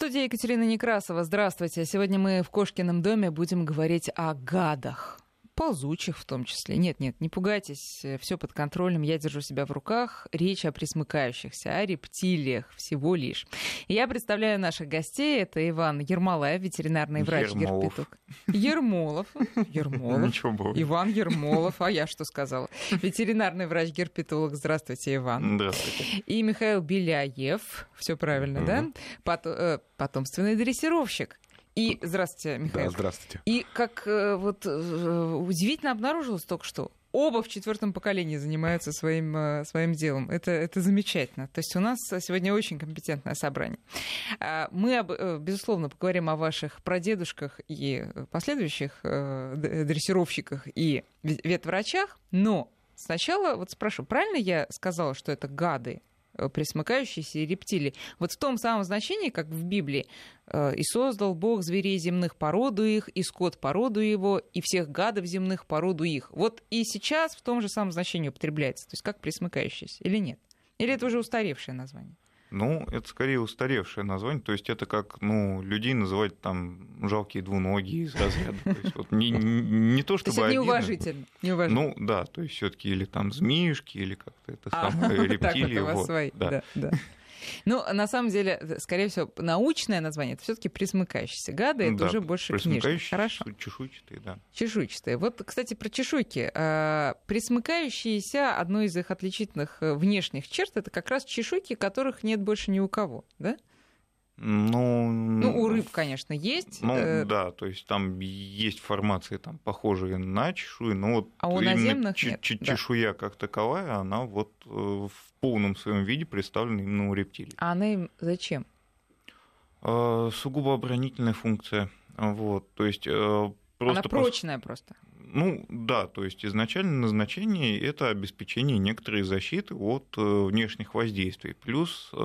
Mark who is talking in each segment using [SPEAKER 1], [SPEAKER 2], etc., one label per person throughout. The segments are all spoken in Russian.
[SPEAKER 1] студии Екатерина Некрасова. Здравствуйте. Сегодня мы в Кошкином доме будем говорить о гадах ползучих в том числе. Нет, нет, не пугайтесь, все под контролем, я держу себя в руках. Речь о присмыкающихся, о рептилиях всего лишь. Я представляю наших гостей. Это Иван Ермолаев, ветеринарный врач
[SPEAKER 2] Ермолов.
[SPEAKER 1] Герпетук. Ермолов. Ермолов.
[SPEAKER 2] Ничего было.
[SPEAKER 1] Иван Ермолов. А я что сказала? Ветеринарный врач-герпетолог. Здравствуйте, Иван.
[SPEAKER 2] Здравствуйте.
[SPEAKER 1] И Михаил Беляев. Все правильно, да? Э, Потомственный дрессировщик. И здравствуйте,
[SPEAKER 3] Да,
[SPEAKER 1] Михаил.
[SPEAKER 3] здравствуйте.
[SPEAKER 1] И как э, вот э, удивительно обнаружилось только что, оба в четвертом поколении занимаются своим, э, своим делом. Это, это замечательно. То есть у нас сегодня очень компетентное собрание. А, Мы, об- безусловно, поговорим о ваших прадедушках и последующих дрессировщиках и ве- ветврачах, но сначала вот спрошу, правильно я сказала, что это гады? Э, присмыкающиеся и рептилии. Вот в том самом значении, как в Библии, э, «И создал Бог зверей земных породу их, и скот породу его, и всех гадов земных породу их». Вот и сейчас в том же самом значении употребляется, то есть как присмыкающиеся, или нет? Или это уже устаревшее название?
[SPEAKER 2] Ну, это скорее устаревшее название, то есть это как, ну, людей называть там жалкие двуногие из разряда. То есть вот не, не, то,
[SPEAKER 1] То
[SPEAKER 2] чтобы
[SPEAKER 1] есть это неуважительно. неуважительно.
[SPEAKER 2] Ну, да, то есть все таки или там змеюшки, или как-то это
[SPEAKER 1] А,
[SPEAKER 2] самое,
[SPEAKER 1] так
[SPEAKER 2] рептилии.
[SPEAKER 1] вас
[SPEAKER 2] вот, да.
[SPEAKER 1] Ну, на самом деле, скорее всего, научное название это все-таки присмыкающиеся гады, это
[SPEAKER 2] Да,
[SPEAKER 1] уже больше
[SPEAKER 2] присмыкающиеся,
[SPEAKER 1] Хорошо.
[SPEAKER 2] Чешуйчатые, да.
[SPEAKER 1] Чешуйчатые. Вот, кстати, про чешуйки. А, Присмыкающиеся, одной из их отличительных э, внешних черт, это как раз чешуйки, которых нет больше ни у кого, да?
[SPEAKER 2] Ну,
[SPEAKER 1] Ну, у рыб, конечно, есть.
[SPEAKER 2] Ну,
[SPEAKER 1] э,
[SPEAKER 2] да, то есть там есть формации, там, похожие на чешую, но вот
[SPEAKER 1] А у наземных
[SPEAKER 2] че-
[SPEAKER 1] нет,
[SPEAKER 2] че-
[SPEAKER 1] да.
[SPEAKER 2] чешуя как таковая, она вот э, в полном своем виде представлена именно у рептилий.
[SPEAKER 1] А она им зачем?
[SPEAKER 2] Э, Сугубо оборонительная функция. Вот, то есть э, просто...
[SPEAKER 1] она прочная просто.
[SPEAKER 2] Ну, да, то есть изначально назначение – это обеспечение некоторой защиты от э, внешних воздействий. Плюс, э,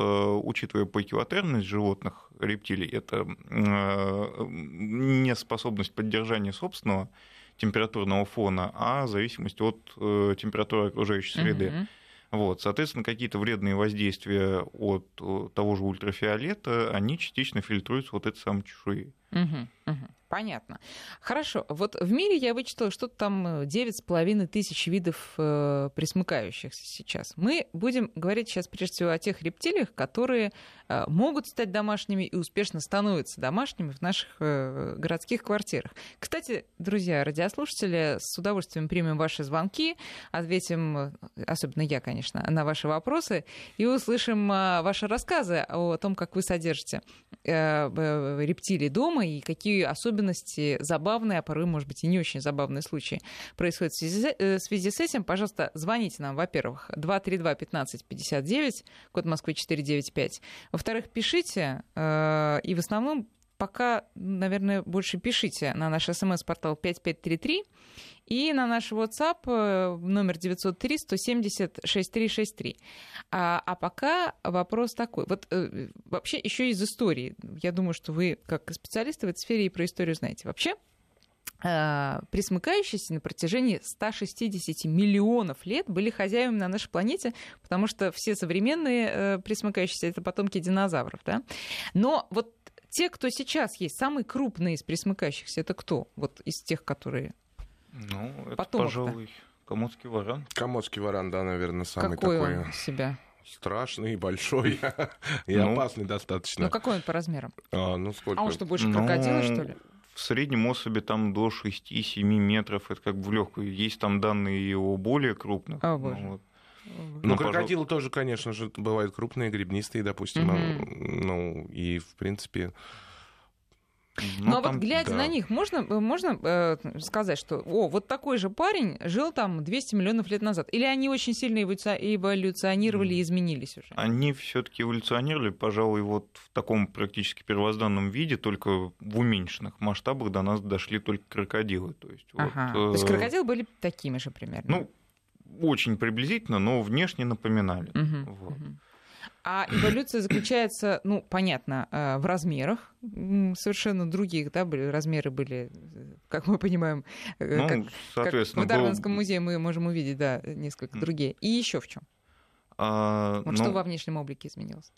[SPEAKER 2] учитывая паикилотермность животных, рептилий, это э, неспособность поддержания собственного температурного фона, а зависимость от температуры окружающей среды.
[SPEAKER 1] Мгм.
[SPEAKER 2] Вот, соответственно, какие-то вредные воздействия от э, того же ультрафиолета, они частично фильтруются вот этой самой чешуей.
[SPEAKER 1] Мгм, мгм. Понятно. Хорошо. Вот в мире я вычитала что-то там э, девять с половиной тысяч видов э, присмыкающихся сейчас. Мы будем говорить сейчас прежде всего о тех рептилиях, которые э, могут стать домашними и успешно становятся домашними в наших э, городских квартирах. Кстати, друзья, радиослушатели, с удовольствием примем ваши звонки, ответим, э, особенно я, конечно, на ваши вопросы и услышим э, ваши рассказы о том, как вы содержите э, э, рептилий дома и какие особенности забавные, а порой, может быть, и не очень забавные случаи происходят в связи, э, в связи с этим. Пожалуйста, звоните нам, во-первых, 232-1559, код Москвы 495. Во-вторых, пишите, э, и в основном пока, наверное, больше пишите на наш смс-портал 5533 и на наш WhatsApp э, номер 903 170 6363. А, а пока вопрос такой. Вот э, вообще еще из истории. Я думаю, что вы, как специалисты в этой сфере, и про историю знаете. Вообще, э, присмыкающиеся на протяжении 160 миллионов лет были хозяевами на нашей планете, потому что все современные э, присмыкающиеся — это потомки динозавров. Да? Но вот те, кто сейчас есть, самые крупные из присмыкающихся, это кто? Вот из тех, которые...
[SPEAKER 2] Ну, это,
[SPEAKER 1] Потомок-то.
[SPEAKER 2] пожалуй, комодский варан.
[SPEAKER 3] Комодский варан, да, наверное, самый
[SPEAKER 1] какой
[SPEAKER 3] такой
[SPEAKER 1] он себя?
[SPEAKER 3] страшный, большой и
[SPEAKER 2] Ну,
[SPEAKER 3] опасный достаточно.
[SPEAKER 1] Ну, какой он по размерам?
[SPEAKER 3] А, ну, сколько?
[SPEAKER 1] А он что, больше
[SPEAKER 2] Ну,
[SPEAKER 1] крокодила, что ли?
[SPEAKER 2] В среднем особи там до 6-7 метров, это как бы в легкую. Есть там данные и о более крупных.
[SPEAKER 1] О,
[SPEAKER 2] Ну, вот.
[SPEAKER 3] Ну,
[SPEAKER 2] Ну,
[SPEAKER 3] крокодилы тоже, конечно же, бывают крупные, грибнистые, допустим. А, Ну, и, в принципе...
[SPEAKER 2] Ну,
[SPEAKER 1] Ну, а
[SPEAKER 2] там,
[SPEAKER 1] вот глядя
[SPEAKER 3] да.
[SPEAKER 1] на них, можно, можно э, сказать, что, о, вот такой же парень жил там 200 миллионов лет назад? Или они очень сильно эволюци- эволюционировали и изменились уже?
[SPEAKER 2] Они все-таки эволюционировали, пожалуй, вот в таком практически первозданном виде, только в уменьшенных масштабах до нас дошли только крокодилы. То есть, вот,
[SPEAKER 1] Ага. То есть
[SPEAKER 2] э,
[SPEAKER 1] крокодилы были такими же примерно?
[SPEAKER 2] Ну, очень приблизительно, но внешне напоминали.
[SPEAKER 1] Мгм,
[SPEAKER 2] Вот.
[SPEAKER 1] А эволюция заключается, ну, понятно, э, в размерах совершенно других, да, были, размеры были, э, как мы понимаем, э,
[SPEAKER 2] Ну,
[SPEAKER 1] как, как
[SPEAKER 2] соответственно,
[SPEAKER 1] в
[SPEAKER 2] был-
[SPEAKER 1] Дарвинском музее мы можем увидеть, да, несколько другие. И еще в чем?
[SPEAKER 2] а,
[SPEAKER 1] Вот
[SPEAKER 2] ну,
[SPEAKER 1] что во внешнем облике изменилось?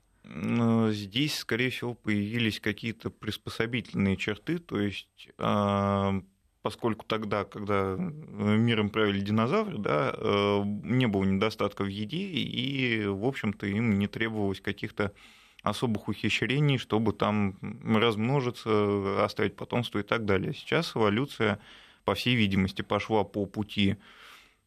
[SPEAKER 2] здесь, скорее всего, появились какие-то приспособительные черты, то есть а, поскольку тогда, когда миром правили динозавры, да, э, не было недостатка в еде, и, в общем-то, им не требовалось каких-то особых ухищрений, чтобы там размножиться, оставить потомство и так далее. Сейчас эволюция, по всей видимости, пошла по пути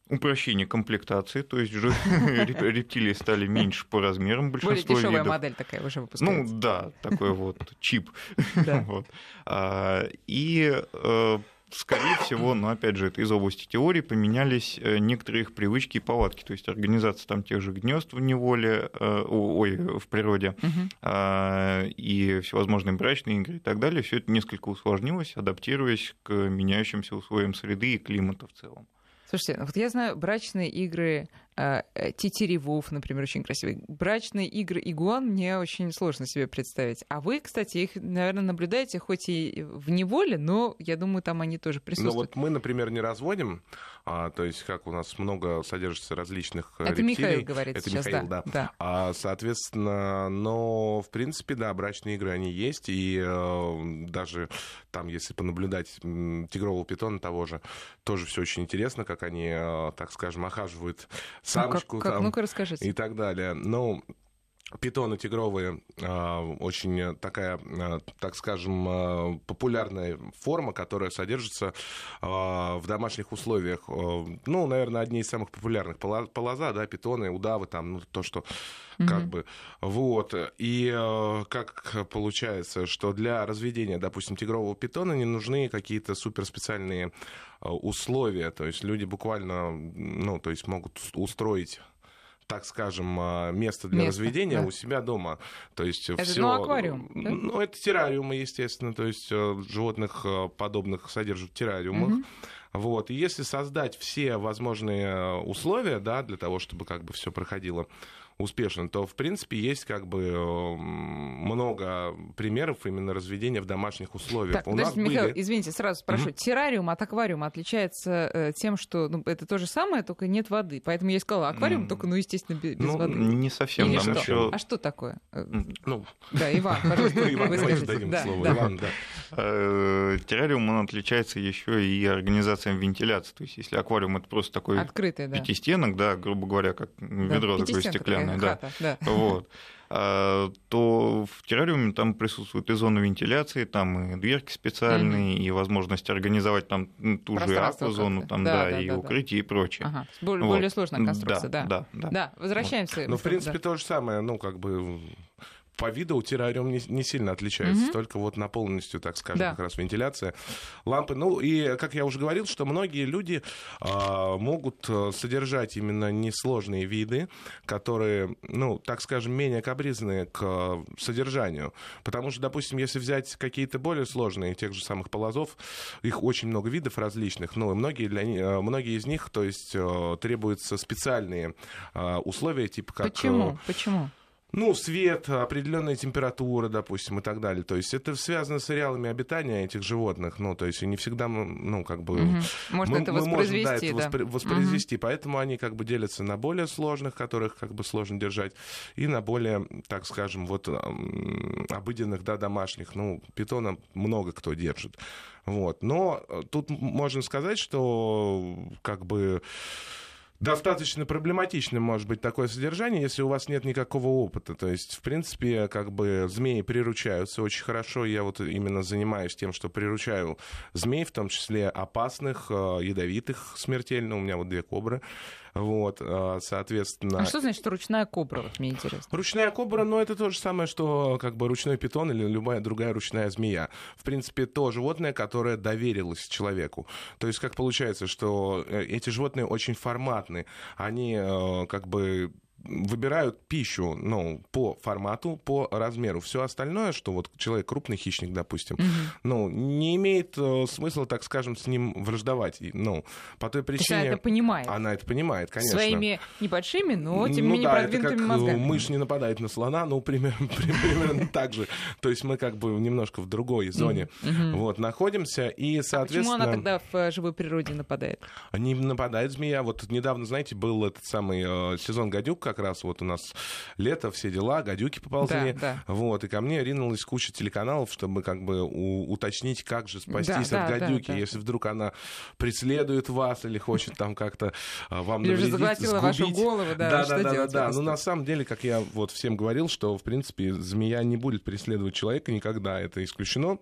[SPEAKER 2] упрощение комплектации, то есть рептилии стали меньше по размерам большинство
[SPEAKER 1] Более дешевая
[SPEAKER 2] видов.
[SPEAKER 1] модель такая уже выпускается.
[SPEAKER 2] Ну да, такой вот чип. а, и э, скорее всего, но опять же, это из области теории, поменялись э, некоторые их привычки и повадки. То есть организация там тех же гнезд в неволе, э, ой, в природе, uh и всевозможные брачные игры и так далее, все это несколько усложнилось, адаптируясь к меняющимся условиям среды и климата в целом.
[SPEAKER 1] Слушайте, вот я знаю брачные игры Тетеревов, например, очень красивый. Брачные игры игуан мне очень сложно себе представить. А вы, кстати, их, наверное, наблюдаете хоть и в неволе, но я думаю, там они тоже присутствуют.
[SPEAKER 3] Ну вот мы, например, не разводим, а, то есть как у нас много содержится различных
[SPEAKER 1] Это
[SPEAKER 3] рептилий.
[SPEAKER 1] Михаил говорит
[SPEAKER 3] Это
[SPEAKER 1] сейчас,
[SPEAKER 3] Михаил,
[SPEAKER 1] да.
[SPEAKER 3] да.
[SPEAKER 1] да.
[SPEAKER 3] А, соответственно, но в принципе, да, брачные игры они есть, и э, даже там, если понаблюдать тигрового питона того же, тоже все очень интересно, как они, э, так скажем, охаживают самочку
[SPEAKER 1] ну, как, как?
[SPEAKER 3] там
[SPEAKER 1] Ну-ка расскажите.
[SPEAKER 3] и так далее. Ну, Питоны тигровые очень такая, так скажем, популярная форма, которая содержится в домашних условиях. Ну, наверное, одни из самых популярных. Полоза, да, питоны, удавы, там, ну, то, что как mm-hmm. бы. Вот. И как получается, что для разведения, допустим, тигрового питона не нужны какие-то суперспециальные условия. То есть люди буквально, ну, то есть могут устроить так скажем, а, место для место, разведения да. у себя дома. То есть
[SPEAKER 1] это,
[SPEAKER 3] все...
[SPEAKER 1] Ну, аквариум.
[SPEAKER 3] Да? Ну, это террариумы, естественно. То есть э, животных э, подобных содержат в террариумах. Угу. Вот. И если создать все возможные условия, да, для того, чтобы как бы все проходило успешно, то, в принципе, есть как бы много примеров именно разведения в домашних условиях.
[SPEAKER 1] Так, У нас Михаил, были... извините, сразу спрошу. Mm-hmm. Террариум от аквариума отличается э, тем, что ну, это то же самое, только нет воды. Поэтому я сказала, аквариум, mm-hmm. только, ну, естественно, без
[SPEAKER 2] ну,
[SPEAKER 1] воды.
[SPEAKER 2] Не совсем.
[SPEAKER 1] Или
[SPEAKER 2] что?
[SPEAKER 1] Еще... А что такое?
[SPEAKER 3] Ну...
[SPEAKER 1] Да, Иван, пожалуйста,
[SPEAKER 3] Иван,
[SPEAKER 1] вы
[SPEAKER 3] скажите. дадим да, слово. Иван.
[SPEAKER 2] Э, террариум, он отличается еще и организацией вентиляции. То есть, если аквариум это просто такой
[SPEAKER 1] Открытый, да.
[SPEAKER 2] пятистенок, да, грубо говоря, как ведро да, такое стеклянное, да.
[SPEAKER 1] Хата, да.
[SPEAKER 2] Вот а, то в террариуме там присутствует и зона вентиляции, там и дверки специальные, mm-hmm. и возможность организовать там ту же аквазону, там, да, да, да и да, укрытие да. и прочее.
[SPEAKER 1] Ага. Более, вот. более сложная конструкция, да.
[SPEAKER 2] Да, да.
[SPEAKER 1] да. да возвращаемся.
[SPEAKER 3] Вот. Ну, в принципе, да. то же самое, ну, как бы по виду террариум не, не сильно отличается, mm-hmm. только вот на полностью, так скажем, да. как раз вентиляция лампы. Ну и, как я уже говорил, что многие люди а, могут э, содержать именно несложные виды, которые, ну, так скажем, менее капризные к содержанию. Потому что, допустим, если взять какие-то более сложные, тех же самых полозов, их очень много видов различных, но многие, для, э, многие из них, то есть, э, требуются специальные условия, типа как...
[SPEAKER 1] Почему? Почему?
[SPEAKER 3] Ну, свет, определенная температура, допустим, и так далее. То есть это связано с реалами обитания этих животных. Ну, то есть и не всегда, ну, как бы...
[SPEAKER 1] Угу. Можно
[SPEAKER 3] мы,
[SPEAKER 1] это
[SPEAKER 3] мы можем, да, это да. воспроизвести. Угу. Поэтому они как бы делятся на более сложных, которых как бы сложно держать, и на более, так скажем, вот обыденных, да, домашних. Ну, питона много кто держит. Вот. Но тут можно сказать, что как бы достаточно проблематичным может быть такое содержание, если у вас нет никакого опыта. То есть, в принципе, как бы змеи приручаются очень хорошо. Я вот именно занимаюсь тем, что приручаю змей, в том числе опасных, э, ядовитых смертельно. У меня вот две кобры. Вот, а, соответственно...
[SPEAKER 1] А что значит ручная кобра, вот мне интересно?
[SPEAKER 3] Ручная кобра, ну, это то же самое, что как бы ручной питон или любая другая ручная змея. В принципе, то животное, которое доверилось человеку. То есть, как получается, что э, эти животные очень форматны. Они э, как бы выбирают пищу ну, по формату, по размеру. Все остальное, что вот человек крупный хищник, допустим, угу. ну, не имеет э, смысла, так скажем, с ним враждовать. Ну, по той причине...
[SPEAKER 1] она это понимает.
[SPEAKER 3] Она это понимает, конечно.
[SPEAKER 1] Своими небольшими, но тем не ну, менее
[SPEAKER 3] да,
[SPEAKER 1] продвинутыми
[SPEAKER 3] это как
[SPEAKER 1] мозгами.
[SPEAKER 3] мышь не нападает на слона, ну, примерно, примерно так же. То есть мы как бы немножко в другой зоне вот, находимся, и, соответственно...
[SPEAKER 1] А почему она тогда в э, живой природе нападает?
[SPEAKER 3] Не нападает змея. Вот недавно, знаете, был этот самый э, сезон гадюк, как раз вот у нас лето, все дела, гадюки поползли.
[SPEAKER 1] Да, да.
[SPEAKER 3] Вот, и ко мне ринулась куча телеканалов, чтобы как бы у- уточнить, как же спастись
[SPEAKER 1] Да,
[SPEAKER 3] от
[SPEAKER 1] да, да,
[SPEAKER 3] гадюки,
[SPEAKER 1] да.
[SPEAKER 3] если вдруг она преследует вас или хочет там как-то а, вам
[SPEAKER 1] Или
[SPEAKER 3] навредить,
[SPEAKER 1] вашу
[SPEAKER 3] сгубить.
[SPEAKER 1] голову, да,
[SPEAKER 3] да,
[SPEAKER 1] что
[SPEAKER 3] да, да,
[SPEAKER 1] делать
[SPEAKER 3] да, да.
[SPEAKER 1] этом
[SPEAKER 3] Ну, на самом деле, как я вот всем говорил, что, в принципе, змея не будет преследовать человека никогда, это исключено.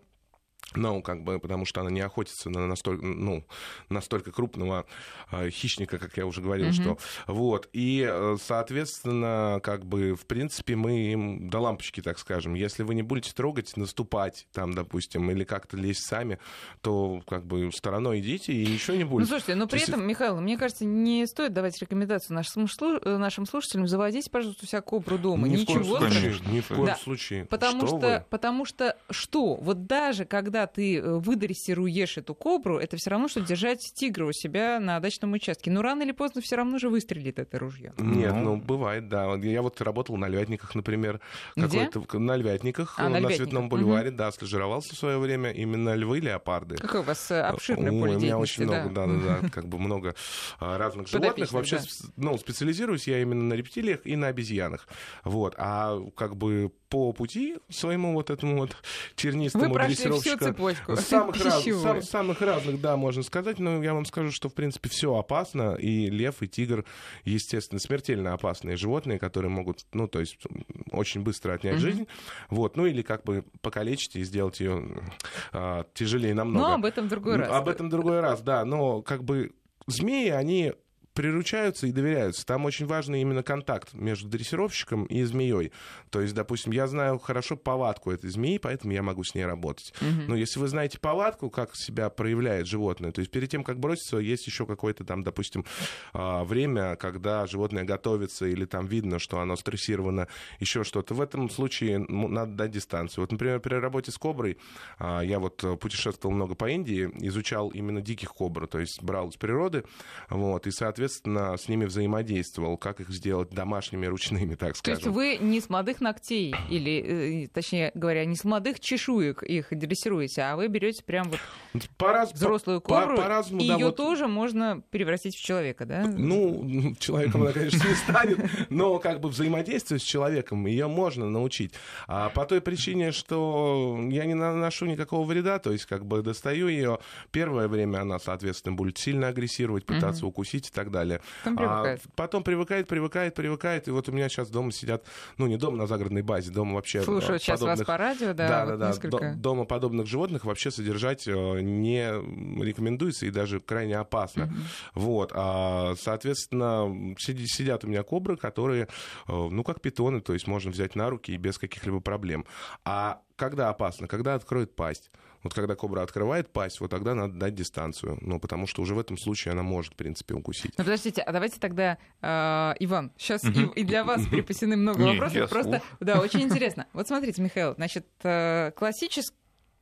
[SPEAKER 3] Ну, как бы, потому что она не охотится на настолько, ну, настолько крупного э, хищника, как я уже говорил,
[SPEAKER 1] Мгм.
[SPEAKER 3] что вот. И, э, соответственно, как бы, в принципе, мы им до лампочки, так скажем. Если вы не будете трогать, наступать там, допустим, или как-то лезть сами, то как бы стороной идите и ничего не
[SPEAKER 1] Ну,
[SPEAKER 3] будет.
[SPEAKER 1] слушайте, но при
[SPEAKER 3] есть-
[SPEAKER 1] этом, Михаил, мне кажется, не стоит давать рекомендацию нашим, э, нашим слушателям заводить, пожалуйста, себя кобру дома.
[SPEAKER 3] Ни в коем
[SPEAKER 1] Ничего
[SPEAKER 3] случае, ни в коем
[SPEAKER 1] Да.
[SPEAKER 3] случае.
[SPEAKER 1] Потому
[SPEAKER 3] что,
[SPEAKER 1] что, потому что что? Вот даже когда ты э, выдрессируешь эту кобру, это все равно, что держать тигра у себя на дачном участке. Но рано или поздно все равно же выстрелит это ружье.
[SPEAKER 3] Нет,
[SPEAKER 2] Ну.
[SPEAKER 3] ну, бывает, да. Я вот работал на львятниках, например.
[SPEAKER 1] Где?
[SPEAKER 3] На львятниках,
[SPEAKER 1] А, на
[SPEAKER 3] на
[SPEAKER 1] Львятниках.
[SPEAKER 3] Цветном бульваре, да, стажировался в свое время. Именно львы, леопарды.
[SPEAKER 1] Какое у вас э, обширное
[SPEAKER 3] Ой,
[SPEAKER 1] поле
[SPEAKER 3] у меня очень
[SPEAKER 1] да.
[SPEAKER 3] много, да, да, да, как бы много разных животных. Вообще,
[SPEAKER 1] да.
[SPEAKER 3] ну, специализируюсь я именно на рептилиях и на обезьянах. Вот. А как бы по пути своему вот этому вот чернистому
[SPEAKER 1] Вы прошли
[SPEAKER 3] дрессировщика
[SPEAKER 1] цепочку
[SPEAKER 3] самых, раз- сам- самых разных, да, можно сказать. Но я вам скажу, что, в принципе, все опасно. И лев, и тигр, естественно, смертельно опасные животные, которые могут, ну, то есть, очень быстро отнять
[SPEAKER 1] Мгм.
[SPEAKER 3] жизнь. Вот. Ну, или как бы покалечить и сделать ее а, тяжелее намного.
[SPEAKER 1] Но об этом в другой раз.
[SPEAKER 3] Об этом другой раз, да. Но как бы змеи, они приручаются и доверяются. Там очень важный именно контакт между дрессировщиком и змеей. То есть, допустим, я знаю хорошо повадку этой змеи, поэтому я могу с ней работать.
[SPEAKER 1] Мгм.
[SPEAKER 3] Но если вы знаете повадку, как себя проявляет животное, то есть перед тем, как броситься, есть еще какое-то там, допустим, а, время, когда животное готовится или там видно, что оно стрессировано, еще что-то. В этом случае надо дать дистанцию. Вот, например, при работе с коброй а, я вот э, путешествовал много по Индии, изучал именно диких кобр, то есть брал из природы, вот, и, соответственно, с ними взаимодействовал, как их сделать домашними, ручными, так
[SPEAKER 1] То
[SPEAKER 3] скажем.
[SPEAKER 1] есть вы не с молодых ногтей, или, э, точнее говоря, не с молодых чешуек их дрессируете, а вы берете прям вот
[SPEAKER 3] Пораз-
[SPEAKER 1] взрослую
[SPEAKER 3] по-
[SPEAKER 1] кобру,
[SPEAKER 3] по-разному,
[SPEAKER 1] и
[SPEAKER 3] да,
[SPEAKER 1] ее
[SPEAKER 3] вот.
[SPEAKER 1] тоже можно превратить в человека, да?
[SPEAKER 3] Ну, человеком она, конечно, не станет, но как бы взаимодействие с человеком ее можно научить. А по той причине, что я не наношу никакого вреда, то есть как бы достаю ее. Первое время она, соответственно, будет сильно агрессировать, пытаться укусить и так далее.
[SPEAKER 1] Потом привыкает.
[SPEAKER 3] А потом привыкает, привыкает, привыкает. И вот у меня сейчас дома сидят, ну не дома на загородной базе, дома вообще
[SPEAKER 1] Слушаю
[SPEAKER 3] э,
[SPEAKER 1] сейчас вас
[SPEAKER 3] подобных-
[SPEAKER 1] по радио, да,
[SPEAKER 3] да,
[SPEAKER 1] вот
[SPEAKER 3] да, да.
[SPEAKER 1] несколько...
[SPEAKER 3] Дома подобных животных вообще содержать э, не рекомендуется и даже крайне опасно.
[SPEAKER 1] Мгм.
[SPEAKER 3] Вот, а, соответственно, сидят у меня кобры, которые, э, ну, как питоны, то есть можно взять на руки и без каких-либо проблем. А когда опасно? Когда откроет пасть. Вот когда кобра открывает пасть, вот тогда надо дать дистанцию. Ну, потому что уже в этом случае она может, в принципе, укусить.
[SPEAKER 1] Ну, подождите, а давайте тогда, э, Иван, сейчас и, и для вас припасены много вопросов.
[SPEAKER 2] я
[SPEAKER 1] Просто, да, очень интересно. Вот смотрите, Михаил, значит, э,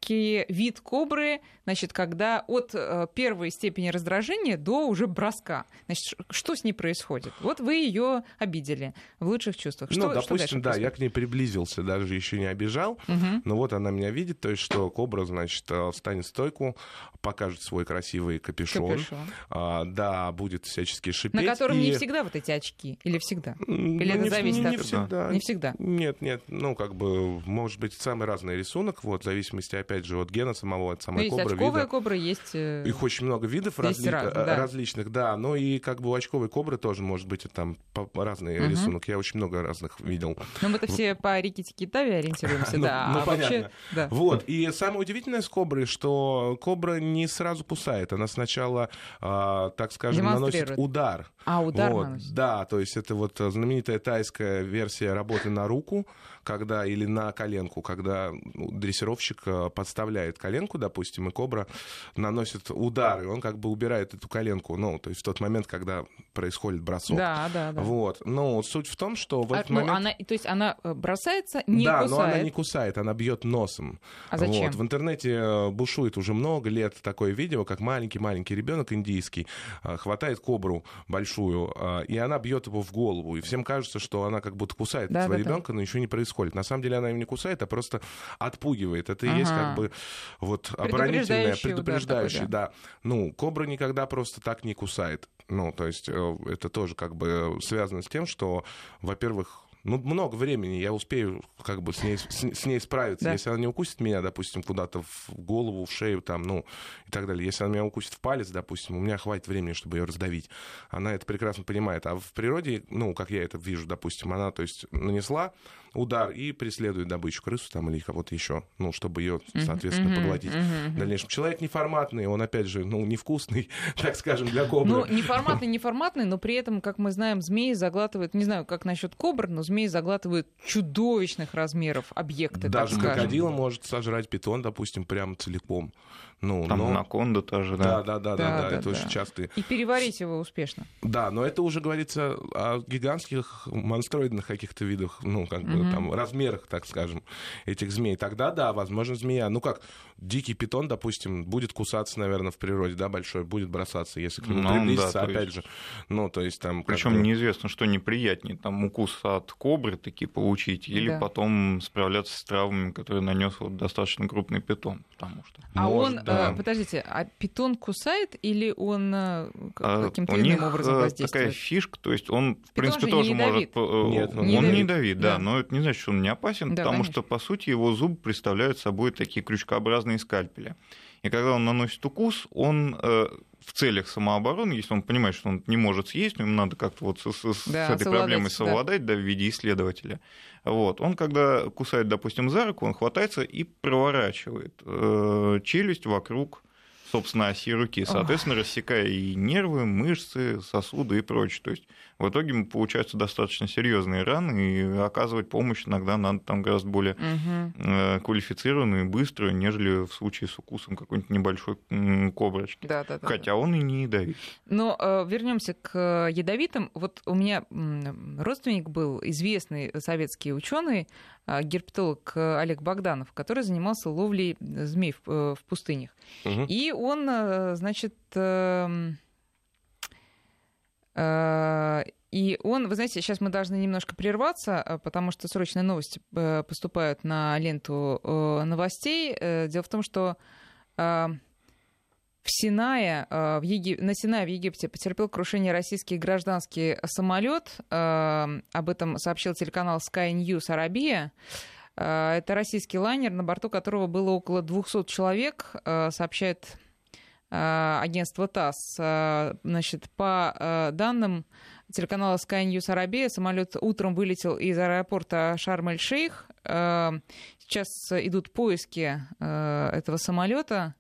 [SPEAKER 1] классический вид кобры, значит, когда от э, первой степени раздражения до уже броска. Значит, что с ней происходит? Вот вы ее обидели в лучших чувствах. Что,
[SPEAKER 3] ну,
[SPEAKER 1] что
[SPEAKER 3] допустим,
[SPEAKER 1] дальше
[SPEAKER 3] да, я к ней приблизился, даже еще не обижал.
[SPEAKER 1] Мгм.
[SPEAKER 3] Но вот она меня видит, то есть что кобра, значит, э, встанет в стойку, покажет свой красивый капюшон.
[SPEAKER 1] Капюшон.
[SPEAKER 3] А, да, будет всячески шипеть.
[SPEAKER 1] На котором
[SPEAKER 3] и-
[SPEAKER 1] не всегда вот эти очки. Или всегда?
[SPEAKER 3] М,
[SPEAKER 1] Или
[SPEAKER 3] ну,
[SPEAKER 1] это
[SPEAKER 3] не,
[SPEAKER 1] зависит
[SPEAKER 3] не
[SPEAKER 1] от-
[SPEAKER 3] всегда.
[SPEAKER 1] Не всегда.
[SPEAKER 3] Нет, нет, ну, как бы, может быть, самый разный рисунок, вот, в зависимости, опять же, от гена самого, от
[SPEAKER 1] Ну,
[SPEAKER 3] самой
[SPEAKER 1] есть
[SPEAKER 3] кобры,
[SPEAKER 1] очковая
[SPEAKER 3] вида.
[SPEAKER 1] кобра, есть... э,
[SPEAKER 3] Их очень много видов
[SPEAKER 1] Есть
[SPEAKER 3] разли-
[SPEAKER 1] разных,
[SPEAKER 3] э,
[SPEAKER 1] да.
[SPEAKER 3] различных, да. Но и как бы у очковой кобры тоже может быть там по- разный
[SPEAKER 1] Мгм.
[SPEAKER 3] рисунок. Я очень много разных видел.
[SPEAKER 1] Ну, мы-то все по Рикки Китави ориентируемся,
[SPEAKER 3] Ну,
[SPEAKER 1] да.
[SPEAKER 3] ну,
[SPEAKER 1] а вообще,
[SPEAKER 3] понятно. Вот. И самое удивительное с коброй, что кобра не сразу кусает. Она сначала, а, так скажем, наносит удар.
[SPEAKER 1] А удар
[SPEAKER 3] Вот,
[SPEAKER 1] наносит.
[SPEAKER 3] Да, то есть это вот э, знаменитая тайская версия работы на руку, когда или на коленку, когда ну, дрессировщик э, подставляет коленку, допустим, и кобра наносит удар, и он как бы убирает эту коленку, ну, то есть в тот момент, когда происходит бросок.
[SPEAKER 1] Да, да, да.
[SPEAKER 3] Вот. Но суть в том, что в
[SPEAKER 1] А,
[SPEAKER 3] этот
[SPEAKER 1] ну,
[SPEAKER 3] момент...
[SPEAKER 1] она, то есть она э, бросается, не
[SPEAKER 3] да,
[SPEAKER 1] кусает.
[SPEAKER 3] но она не кусает, она бьет носом.
[SPEAKER 1] А зачем?
[SPEAKER 3] Вот. В интернете э, бушует уже много лет такое видео, как маленький-маленький ребенок индийский э, хватает кобру большую, и она бьет его в голову. И всем кажется, что она как будто кусает
[SPEAKER 1] Да,
[SPEAKER 3] этого
[SPEAKER 1] да, да.
[SPEAKER 3] ребенка, но ничего не происходит. На самом деле она его не кусает, а просто отпугивает. Это и есть
[SPEAKER 1] Ага.
[SPEAKER 3] Как бы вот оборонительное, предупреждающее, да. Ну, кобра никогда просто так не кусает. Ну, то есть э, это тоже как бы связано с тем, что, во-первых, ну, много времени, я успею как бы с ней, с, с ней справиться. Да. Если она не укусит меня, допустим, куда-то в голову, в шею, там, ну, и так далее. Если она меня укусит в палец, допустим, у меня хватит времени, чтобы ее раздавить. Она это прекрасно понимает. А в природе, ну, как я это вижу, допустим, она, то есть, нанесла, удар и преследует добычу, крысу там или кого-то еще, ну, чтобы ее, соответственно, поглотить. В дальнейшем человек неформатный, он, опять же, ну, невкусный, так скажем, для кобры.
[SPEAKER 1] Ну, неформатный, неформатный, но при этом, как мы знаем, змеи заглатывают, не знаю, как насчет кобр, но змеи заглатывают чудовищных размеров объекты,
[SPEAKER 3] Даже крокодила может сожрать питон, допустим, прямо целиком.
[SPEAKER 2] Ну, Там но... анаконда тоже,
[SPEAKER 3] да? Да, да, да, да, да, да это да. очень часто.
[SPEAKER 1] И переварить его успешно.
[SPEAKER 3] Да, но это уже говорится о гигантских монстроидных каких-то видах, ну, как бы там размерах, так скажем, этих змей. Тогда, да, возможно, змея. Ну как, дикий питон, допустим, будет кусаться, наверное, в природе, да, большой, будет бросаться, если к нему ну, приблизиться, да, опять есть... же. Ну, то есть там...
[SPEAKER 2] Причем бы... неизвестно, что неприятнее, там укус от кобры такие получить, или да. потом справляться с травмами, которые нанес вот достаточно крупный питон, потому что...
[SPEAKER 1] А Может, он да. Э, подождите, а питон кусает или он э, а, каким-то а, иным образом э, воздействует?
[SPEAKER 2] такая фишка, то есть он, в принципе, тоже может... Нет, он не, не давит, да, да, но это не значит, что он не опасен, да, потому конечно. что, по сути, его зубы представляют собой такие крючкообразные скальпели. И когда он наносит укус, он в целях самообороны, если он понимает, что он не может съесть, ему надо как-то вот с, с, да, с этой проблемой совладать да. Да, в виде исследователя. Вот. Он, когда кусает, допустим, за руку, он хватается и проворачивает э, челюсть вокруг собственно, оси руки, соответственно, Ох. рассекая и нервы, мышцы, сосуды и прочее. То есть в итоге получаются достаточно серьезные раны, и оказывать помощь иногда надо там гораздо более угу. квалифицированную и быструю, нежели в случае с укусом какой-нибудь небольшой коброчки. Да, да, да, Хотя он и не ядовит.
[SPEAKER 1] Но э, вернемся к ядовитым. Вот у меня родственник был известный советский ученый, э, герпетолог Олег Богданов, который занимался ловлей змей в, в пустынях. Угу. И он, значит, эм, Э, и он, вы знаете, сейчас мы должны немножко прерваться, э, потому что срочные новости э, поступают на ленту новостей. Дело в том, что в Синае, в Еги... на Синае в Египте потерпел крушение российский гражданский самолет. Об этом сообщил телеканал Sky News Арабия. Это российский лайнер, на борту которого было около 200 человек, сообщает Э, агентства ТАСС. Э, значит, по э, данным телеканала Sky News Арабия, самолет утром вылетел из аэропорта Шарм-эль-Шейх. Сейчас идут поиски этого самолета.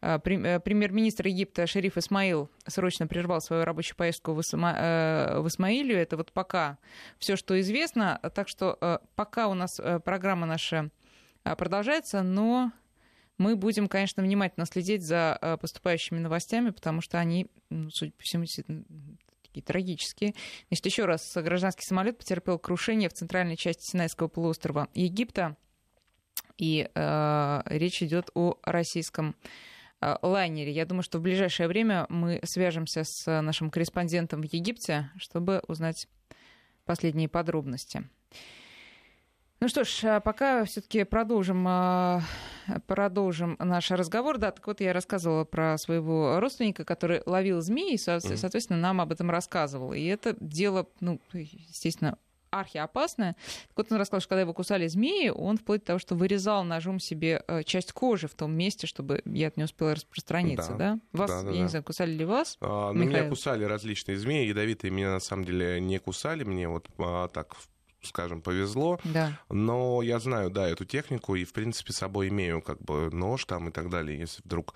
[SPEAKER 1] Премьер-министр Египта Шериф Исмаил срочно прервал свою рабочую поездку в, Исма... в Исмаилию. Это вот пока все, что известно. Так что пока у нас программа наша продолжается, но мы будем, конечно, внимательно следить за э, поступающими новостями, потому что они, судя по всему, такие трагические. Значит, еще раз, гражданский самолет потерпел крушение в центральной части Синайского полуострова Египта. И э, речь идет о российском э, лайнере. Я думаю, что в ближайшее время мы свяжемся с нашим корреспондентом в Египте, чтобы узнать последние подробности. Ну что ж, а пока все-таки продолжим, а, продолжим наш разговор. Да, так вот я рассказывала про своего родственника, который ловил змеи, соответственно, нам об этом рассказывал. И это дело, ну, естественно, архиопасное. Так вот он рассказал, что когда его кусали змеи, он вплоть до того, что вырезал ножом себе э, часть кожи в том месте, чтобы яд не успел распространиться, да? да? Вас, да, да, я да. не знаю, кусали ли вас?
[SPEAKER 3] А, ну, меня кусали различные змеи, ядовитые меня на самом деле не кусали, мне вот а, так скажем, повезло. Да. Но я знаю, да, эту технику и, в принципе, с собой имею как бы нож там и так далее, если вдруг...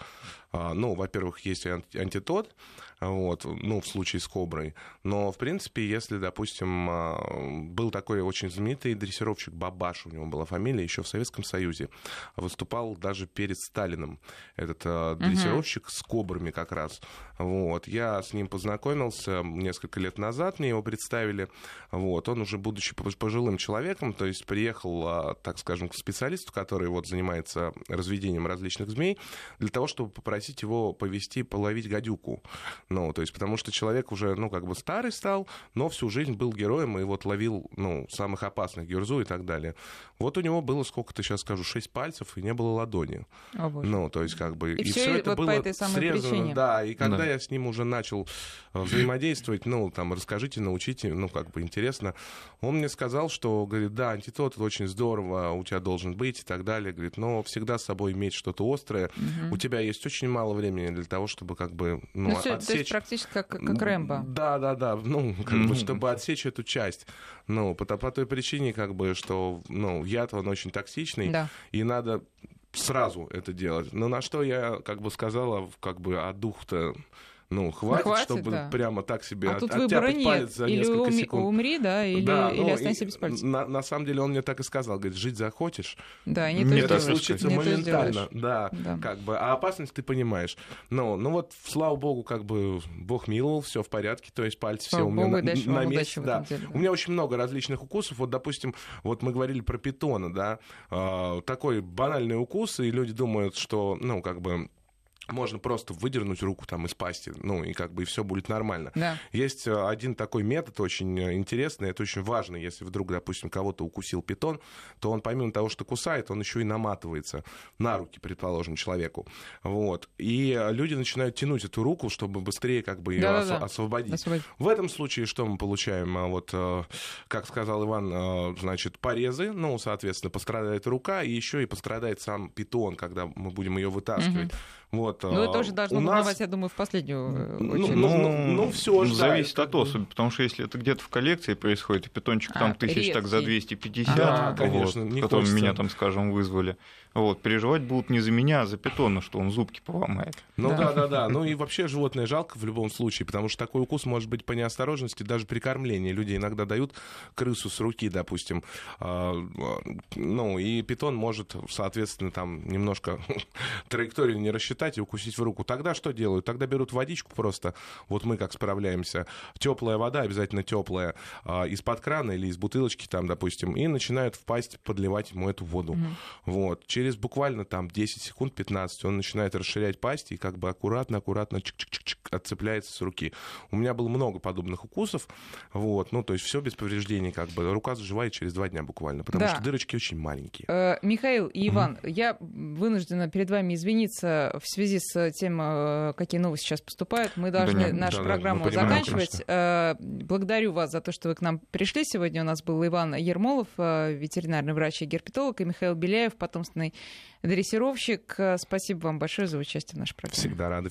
[SPEAKER 3] А, ну, во-первых, есть антитот, вот, ну, в случае с коброй. Но, в принципе, если, допустим, а, был такой очень знаменитый дрессировщик Бабаш, у него была фамилия, еще в Советском Союзе, выступал даже перед Сталином, этот а, дрессировщик угу. с кобрами как раз. Вот, я с ним познакомился несколько лет назад, мне его представили, вот, он уже, будучи пожилым человеком, то есть приехал, а, так скажем, к специалисту, который вот занимается разведением различных змей, для того, чтобы попросить его повести, половить гадюку. Ну, то есть, потому что человек уже, ну, как бы старый стал, но всю жизнь был героем и вот ловил, ну, самых опасных гюрзу и так далее. Вот у него было, сколько-то сейчас скажу, шесть пальцев, и не было ладони.
[SPEAKER 1] О, боже.
[SPEAKER 3] Ну, то есть, как бы...
[SPEAKER 1] И
[SPEAKER 3] И, все это
[SPEAKER 1] вот по
[SPEAKER 3] было
[SPEAKER 1] этой самой
[SPEAKER 3] срезано,
[SPEAKER 1] причине.
[SPEAKER 3] да. И когда
[SPEAKER 2] Да.
[SPEAKER 3] я с ним уже начал э, взаимодействовать, ну, там, расскажите, научите, ну, как бы интересно. Он мне сказал, что, говорит, да, антитот это очень здорово, у тебя должен быть и так далее. Говорит, но всегда с собой иметь что-то острое. У тебя есть очень мало времени для того, чтобы, как бы, ну,
[SPEAKER 1] Ну, всё, есть
[SPEAKER 3] отсечь...
[SPEAKER 1] практически как, как Рэмбо.
[SPEAKER 3] Да, да, да. Ну, как бы, чтобы отсечь эту часть. Ну, по, по той причине, как бы, что, ну, яд, он очень токсичный,
[SPEAKER 1] Да.
[SPEAKER 3] и надо сразу это делать. Но на что я, как бы, сказала, как бы, а дух-то, ну, хватит,
[SPEAKER 1] хватит,
[SPEAKER 3] чтобы
[SPEAKER 1] да.
[SPEAKER 3] прямо так себе
[SPEAKER 1] А
[SPEAKER 3] от-
[SPEAKER 1] тут
[SPEAKER 3] оттяпать
[SPEAKER 1] нет.
[SPEAKER 3] палец за
[SPEAKER 1] Или
[SPEAKER 3] несколько
[SPEAKER 1] уми-
[SPEAKER 3] секунд.
[SPEAKER 1] умри, да, или,
[SPEAKER 3] Да,
[SPEAKER 1] или
[SPEAKER 3] ну,
[SPEAKER 1] останься
[SPEAKER 3] и
[SPEAKER 1] без пальца.
[SPEAKER 3] На, на самом деле он мне так и сказал, говорит, жить захочешь,
[SPEAKER 1] Да, не то
[SPEAKER 2] это
[SPEAKER 1] сделаешь,
[SPEAKER 3] случится
[SPEAKER 1] не
[SPEAKER 3] моментально, да,
[SPEAKER 1] Да.
[SPEAKER 3] как бы, а опасность ты понимаешь. Ну, ну вот, слава богу, как бы, Бог миловал, все в порядке, то есть пальцы
[SPEAKER 1] Слава
[SPEAKER 3] все у меня
[SPEAKER 1] богу,
[SPEAKER 3] на, на месте, да.
[SPEAKER 1] деле, да.
[SPEAKER 3] У меня очень много различных укусов, вот, допустим, вот мы говорили про питона, да, а, такой банальный укус, и люди думают, что, ну, как бы, можно просто выдернуть руку там из пасти, ну, и как бы и все будет нормально.
[SPEAKER 1] Да.
[SPEAKER 3] Есть э, один такой метод очень э, интересный, это очень важно, если вдруг, допустим, кого-то укусил питон, то он помимо того, что кусает, он еще и наматывается на руки, предположим, человеку. Вот. И люди начинают тянуть эту руку, чтобы быстрее как бы ее
[SPEAKER 1] Да-да-да.
[SPEAKER 3] освободить.
[SPEAKER 1] Освободить.
[SPEAKER 3] В этом случае что мы получаем? А, Вот, э, как сказал Иван, значит, порезы, ну, соответственно, пострадает рука, и еще и пострадает сам питон, когда мы будем ее вытаскивать. Вот,
[SPEAKER 1] Ну, это уже должно
[SPEAKER 3] у нас-
[SPEAKER 1] я думаю, в последнюю
[SPEAKER 3] Ну,
[SPEAKER 1] очередь.
[SPEAKER 3] ну, ну, ну, всё ж, да,
[SPEAKER 2] зависит
[SPEAKER 3] это
[SPEAKER 2] от особи, потому что если это где-то в коллекции происходит, и питончик
[SPEAKER 1] А,
[SPEAKER 2] там тысяч так за
[SPEAKER 1] редкий.
[SPEAKER 2] 250,
[SPEAKER 3] Да,
[SPEAKER 2] вот,
[SPEAKER 3] конечно, не
[SPEAKER 2] которым
[SPEAKER 3] хочется.
[SPEAKER 2] меня там, скажем, вызвали, вот, переживать будут не за меня, а за питона, что он зубки поломает.
[SPEAKER 3] Ну
[SPEAKER 1] Да.
[SPEAKER 3] да, да, да. Ну и вообще животное жалко в любом случае, потому что такой укус может быть по неосторожности даже при кормлении. Люди иногда дают крысу с руки, допустим. А, а, Ну и питон может, соответственно, там немножко траекторию не рассчитать и укусить в руку. Тогда что делают? Тогда берут водичку просто. Вот мы как справляемся. Теплая вода, обязательно теплая, из-под крана или из бутылочки там, допустим, и начинают в пасть подливать ему эту воду. Вот. Через буквально там 10 секунд, 15, он начинает расширять пасть и как бы аккуратно-аккуратно отцепляется с руки. У меня было много подобных укусов, вот, ну, то есть все без повреждений, как бы. Рука заживает через два дня буквально, потому
[SPEAKER 1] Да.
[SPEAKER 3] что дырочки очень маленькие.
[SPEAKER 1] Э, Михаил и Иван, я вынуждена перед вами извиниться в связи с тем, э, какие новости сейчас поступают. Мы должны
[SPEAKER 2] нет,
[SPEAKER 1] нашу
[SPEAKER 3] да, да,
[SPEAKER 1] программу
[SPEAKER 3] понимаем,
[SPEAKER 1] заканчивать. Э, Благодарю вас за то, что вы к нам пришли. Сегодня у нас был Иван Ермолов, ветеринарный врач и герпетолог, и Михаил Беляев, потомственный дрессировщик. Э, Спасибо вам большое за участие в нашей программе.
[SPEAKER 3] Всегда рады.